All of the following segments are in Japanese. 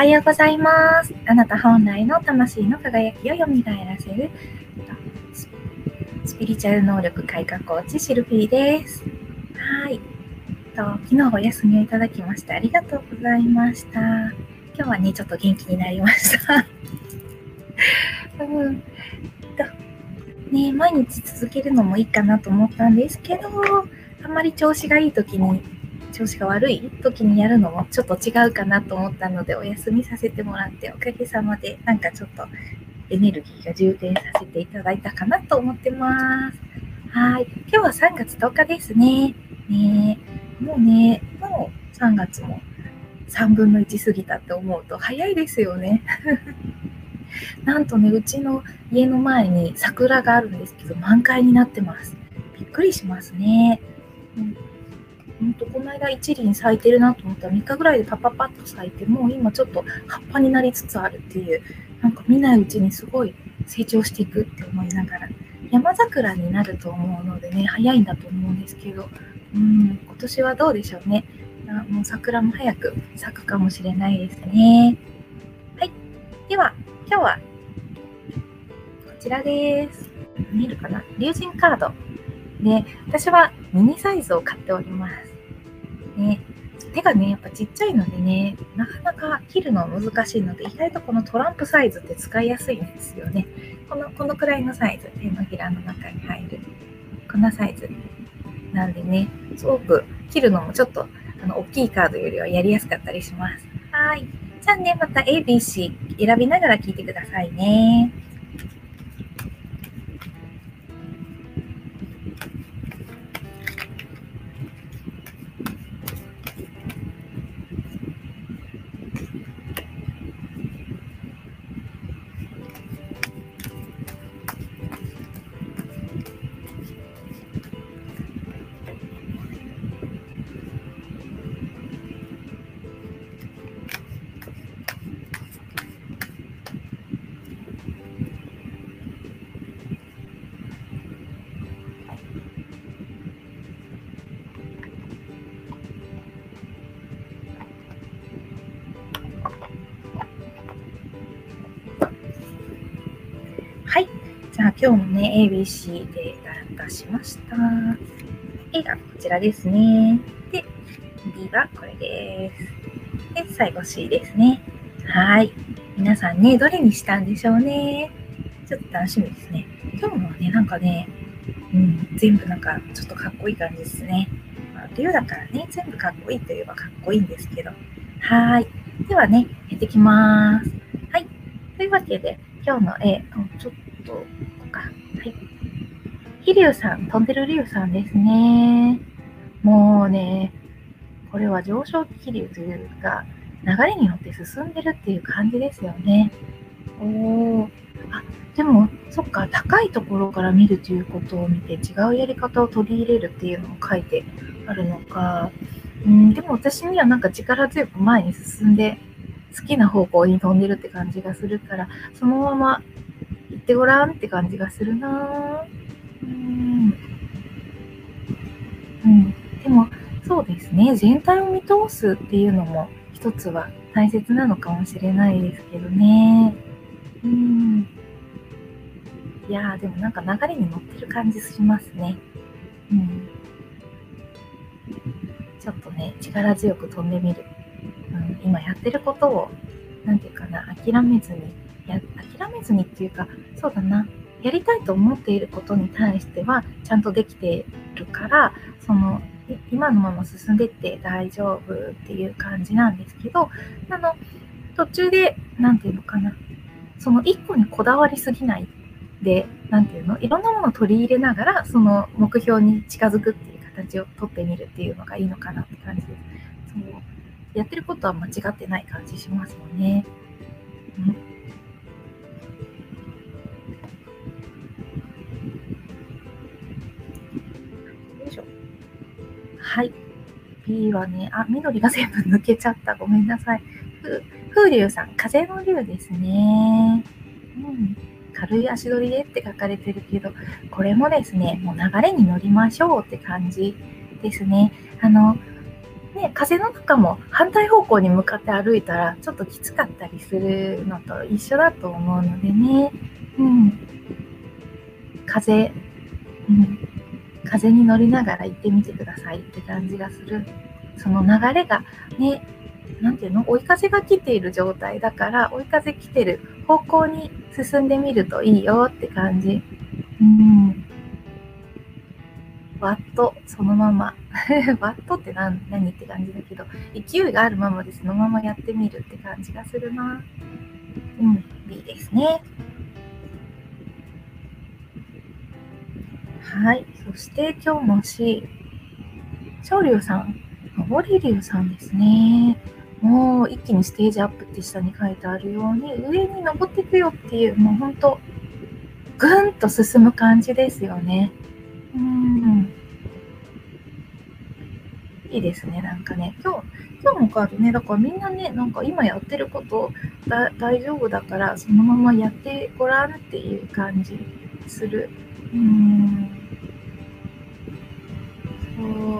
はようございます。あなた本来の魂の輝きを蘇らせるスピリチュアル能力開花コーチシルフィーです。はい。と昨日お休みをいただきましてありがとうございました。今日はね、ちょっと元気になりました。うんとね、毎日続けるのもいいかなと思ったんですけど、あんまり調子がいい時に調子が悪い時にやるのもちょっと違うかなと思ったのでお休みさせてもらっておかげさまでなんかちょっとエネルギーが充電させていただいたかなと思ってます。はい。今日は3月10日ですね。ねもうね、もう3月も3分の1過ぎたって思うと早いですよね。なんとね、うちの家の前に桜があるんですけど満開になってます。びっくりしますね。うんほんとこの間一輪咲いてるなと思ったら3日ぐらいでパパパッと咲いてもう今ちょっと葉っぱになりつつあるっていうなんか見ないうちにすごい成長していくって思いながら山桜になると思うのでね早いんだと思うんですけどうん今年はどうでしょうね。あもう桜も早く咲くかもしれないですね。はい。では今日はこちらです。見えるかな？龍神カード。で私はミニサイズを買っております。ね、手がね、やっぱちっちゃいのでね、なかなか切るの難しいので、意外とこのトランプサイズって使いやすいんですよね。このこのくらいのサイズ、手のひらの中に入る、こんなサイズなんでね、すごく切るのもちょっとあの大きいカードよりはやりやすかったりします。はい。じゃあね、また ABC 選びながら聞いてくださいね。今日もね、ABC で出しました。A がこちらですね。で、B はこれです。で、最後 C ですね。はい。皆さんね、どれにしたんでしょうね。ちょっと楽しみですね。今日のはね、なんかね、うん、全部なんかちょっとかっこいい感じですね。まあ、冬だからね、全部かっこいいといえばかっこいいんですけど。はい。ではね、やってきます。はい。というわけで、今日の絵、ちょっと、はい。飛龍さん、飛んでる龍さんですね。もうね、これは上昇気流というか、流れによって進んでるっていう感じですよね。おー。あ、でも、そっか、高いところから見るということを見て、違うやり方を取り入れるっていうのを書いてあるのか。うん、でも私にはなんか力強く前に進んで、好きな方向に飛んでるって感じがするから、そのまま行ってごらんって感じがするなうん。うん。でも、そうですね。全体を見通すっていうのも一つは大切なのかもしれないですけどね。うん。いや、でもなんか流れに乗ってる感じしますね。うん。ちょっとね、力強く飛んでみる。うん、今やってることを、なんていうかな、諦めずに、や諦めずにっていうか、そうだな、やりたいと思っていることに対しては、ちゃんとできてるから、その、今のまま進んでって大丈夫っていう感じなんですけど、あの、途中で、なんていうのかな、その一個にこだわりすぎないで、なんていうの、いろんなものを取り入れながら、その目標に近づくっていう形をとってみるっていうのがいいのかなって感じです。そう。やってることは間違ってない感じしますよね。うん。はい。B はね、あ、緑が全部抜けちゃった。ごめんなさい。風流さん、風の竜ですね。うん。軽い足取りでって書かれてるけど、これもですね、もう流れに乗りましょうって感じですね。あの、ね、風の中も反対方向に向かって歩いたらちょっときつかったりするのと一緒だと思うのでね、うん、風、うん、風に乗りながら行ってみてくださいって感じがする。その流れがね、なんていうの？追い風が来ている状態だから追い風来てる方向に進んでみるといいよって感じ。うん。ワットそのまま。ワットって何何って感じだけど、勢いがあるままでそのままやってみるって感じがするな。うん、B ですね。はい。そして今日も C。昇竜さん。ボリリュウさんですね。もう一気にステージアップって下に書いてあるように、上に登っていくよっていう、もうほんと、ぐんと進む感じですよね。うん。いいですね、なんかね。今日、今日のカードね、だからみんなね、なんか今やってることだ大丈夫だから、そのままやってごらんっていう感じする。うん。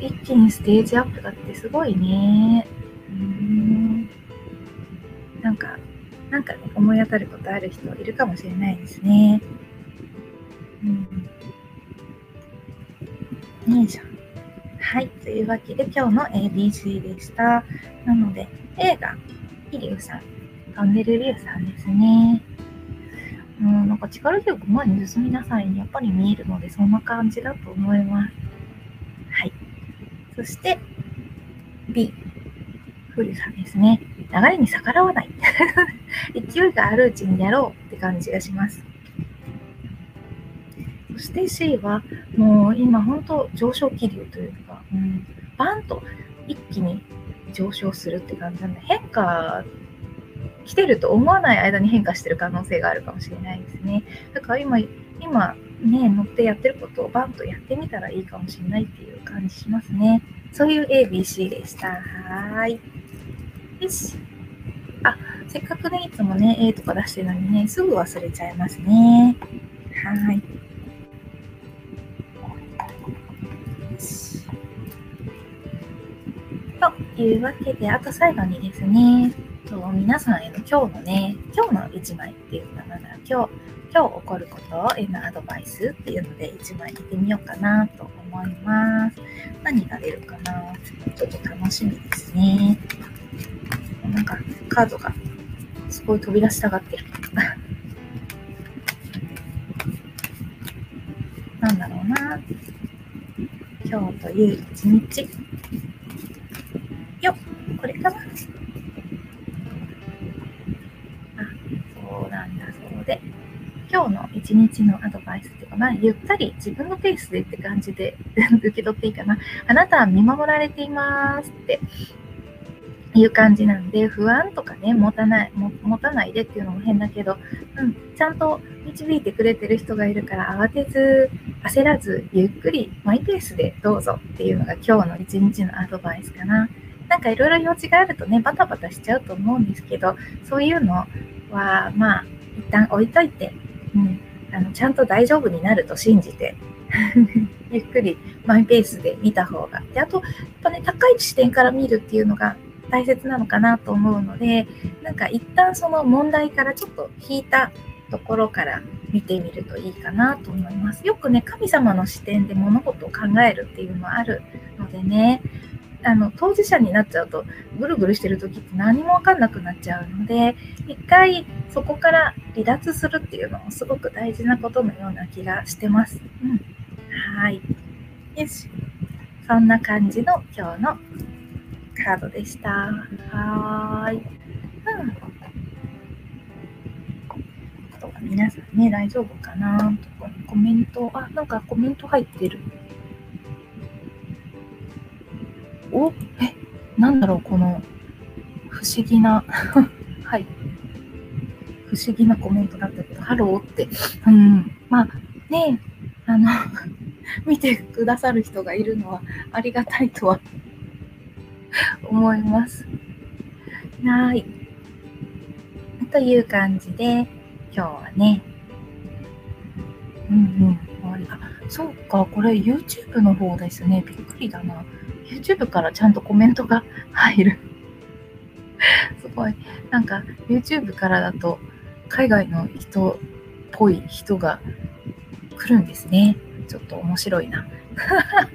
一気にステージアップだってすごいね。うんなんか、なんかね、思い当たることある人いるかもしれないですね。うん。よいしょ。はい。というわけで、今日の ABC でした。なので、映画、イリュウさん、トンネルリュウさんですね。うん、なんか力強く前に進みなさいにやっぱり見えるので、そんな感じだと思います。そして、B、古さんですね。流れに逆らわない。勢いがあるうちにやろうって感じがします。そして C は、もう今本当上昇気流というか、うん、バンと一気に上昇するって感じなんで、変化来てると思わない間に変化してる可能性があるかもしれないですね。だから今、今ね、乗ってやってることをバンとやってみたらいいかもしれないっていう感じしますね。そういう ABC でした。はい。よし。あ、せっかくね、いつもね、A とか出してるのにね、すぐ忘れちゃいますね。はい。というわけで、あと最後にですね、と皆さんへの今日のね、今日の1枚っていうかな、今日、今日起こることへのアドバイスっていうので1枚見てみようかなと思います。何が出るかなちょっと楽しみですね。なんかカードがすごい飛び出したがってる。なんだろうな。今日という一日。1日のアドバイスっていうか、まあ、ゆったり自分のペースでって感じで 受け取っていいかな。あなたは見守られていますっていう感じなんで、不安とかね、持たない、持たないでっていうのも変だけど、うん、ちゃんと導いてくれてる人がいるから、慌てず、焦らず、ゆっくり、マイペースでどうぞっていうのが今日の一日のアドバイスかな。なんかいろいろ用事があるとね、バタバタしちゃうと思うんですけど、そういうのは、まあ、一旦置いといて、うん、あのちゃんと大丈夫になると信じて ゆっくりマイペースで見た方が。で、あと、やっぱね、高い視点から見るっていうのが大切なのかなと思うのでなんか一旦その問題からちょっと引いたところから見てみるといいかなと思います。よくね神様の視点で物事を考えるっていうのはあるのでねあの当事者になっちゃうとぐるぐるしてる時って何も分かんなくなっちゃうので一回そこから離脱するっていうのもすごく大事なことのような気がしてます。うん、はいよしそんな感じの今日のカードでした。はーい。うん。あとか皆さんね、大丈夫かな？とか、コメント、あ、なんかコメント入ってる。お？え、なんだろう、この、不思議な はい。不思議なコメントだったけど、ハローって。うん。まあ、ねあの 見てくださる人がいるのはありがたいとは 思います。はい。という感じで、今日はね、うんうん、終わり。あ、そうか、これ YouTube の方ですね。びっくりだな。YouTube からちゃんとコメントが入る。すごい。なんか YouTube からだと海外の人っぽい人が来るんですね。ちょっと面白いな。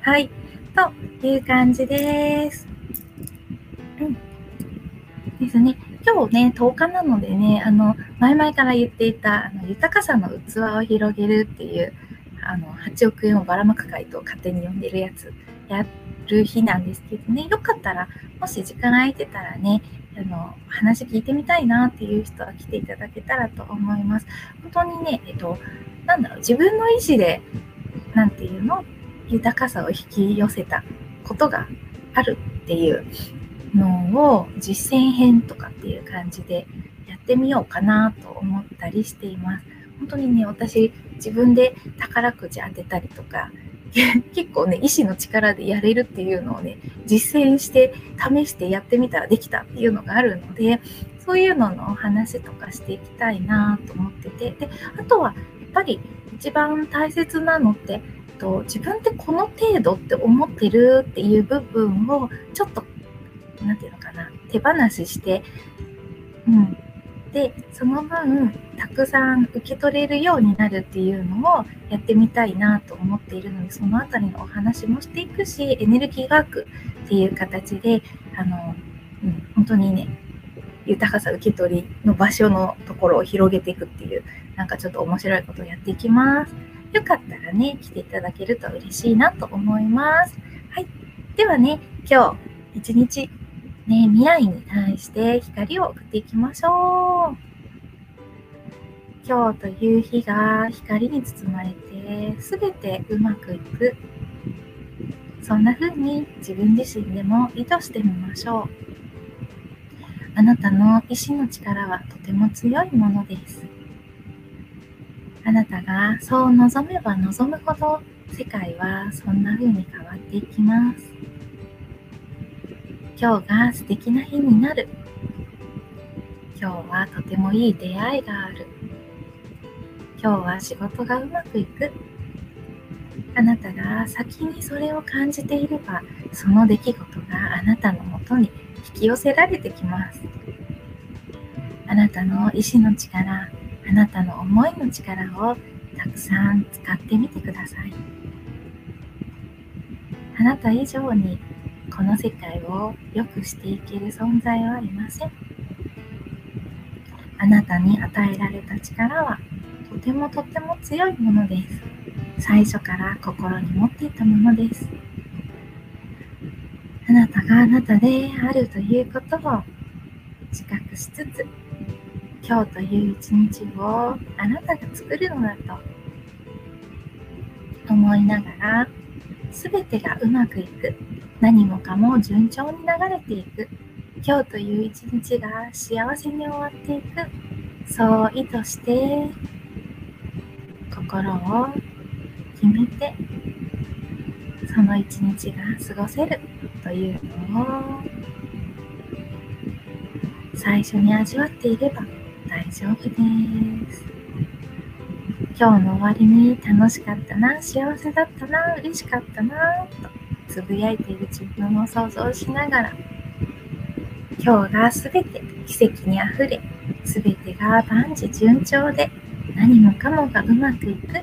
はい。という感じです。うん。ですね。今日ね、10日なのでね、あの、前々から言っていた、あの豊かさの器を広げるっていう、あの、8億円をばらまく会と勝手に呼んでるやつ、やる日なんですけどね、よかったら、もし時間空いてたらね、あの、話聞いてみたいなっていう人は来ていただけたらと思います。本当にね、えっと、なんだろう、自分の意思で、なんていうの？豊かさを引き寄せたことがあるっていうのを実践編とかっていう感じでやってみようかなと思ったりしています。本当にね、私自分で宝くじ当てたりとか、結構ね、意志の力でやれるっていうのをね、実践して試してやってみたらできたっていうのがあるので、そういうののお話とかしていきたいなと思ってて、で、あとはやっぱり一番大切なのって、と自分ってこの程度って思ってるっていう部分をちょっと何て言うのかな手放しして、うん、でその分たくさん受け取れるようになるっていうのをやってみたいなと思っているのでその辺りのお話もしていくしエネルギー学っていう形であの、うん、本当にね豊かさ受け取りの場所のところを広げていくっていうなんかちょっと面白いことをやっていきます。よかったらね、来ていただけると嬉しいなと思います。はい。ではね、今日一日ね、未来に対して光を送っていきましょう。今日という日が光に包まれて、すべてうまくいく。そんな風に自分自身でも意図してみましょう。あなたの意志の力はとても強いものです。あなたがそう望めば望むほど世界はそんな風に変わっていきます。今日が素敵な日になる。今日はとてもいい出会いがある。今日は仕事がうまくいく。あなたが先にそれを感じていれば、その出来事があなたのもとに引き寄せられてきます。あなたの意志の力、あなたの思いの力をたくさん使ってみてください。あなた以上にこの世界を良くしていける存在はいません。あなたに与えられた力はてもとても強いものです。最初から心に持っていたものです。あなたがあなたであるということを自覚しつつ、今日という一日をあなたが作るのだと思いながら、すべてがうまくいく何もかも順調に流れていく今日という一日が幸せに終わっていくそう意図して心を決めてその一日が過ごせるというのを最初に味わっていれば大丈夫です。今日の終わりに楽しかったな幸せだったな嬉しかったなとつぶやいている自分を想像しながら今日がすべて奇跡にあふれすべてが万事順調で何もかもがうまくいく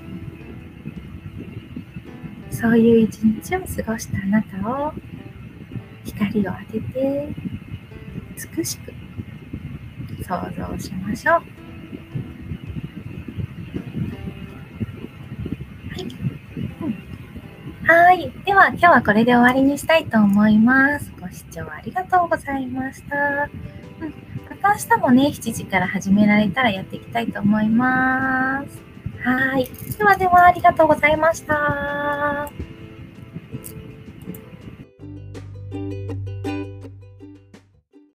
そういう一日を過ごしたあなたを光を当てて美しく想像しましょう。はい。では、今日はこれで終わりにしたいと思います。ご視聴ありがとうございまし。た明日もね、7時から始められたらやっていきたいと思います。はい。ではでは、ありがとうございました。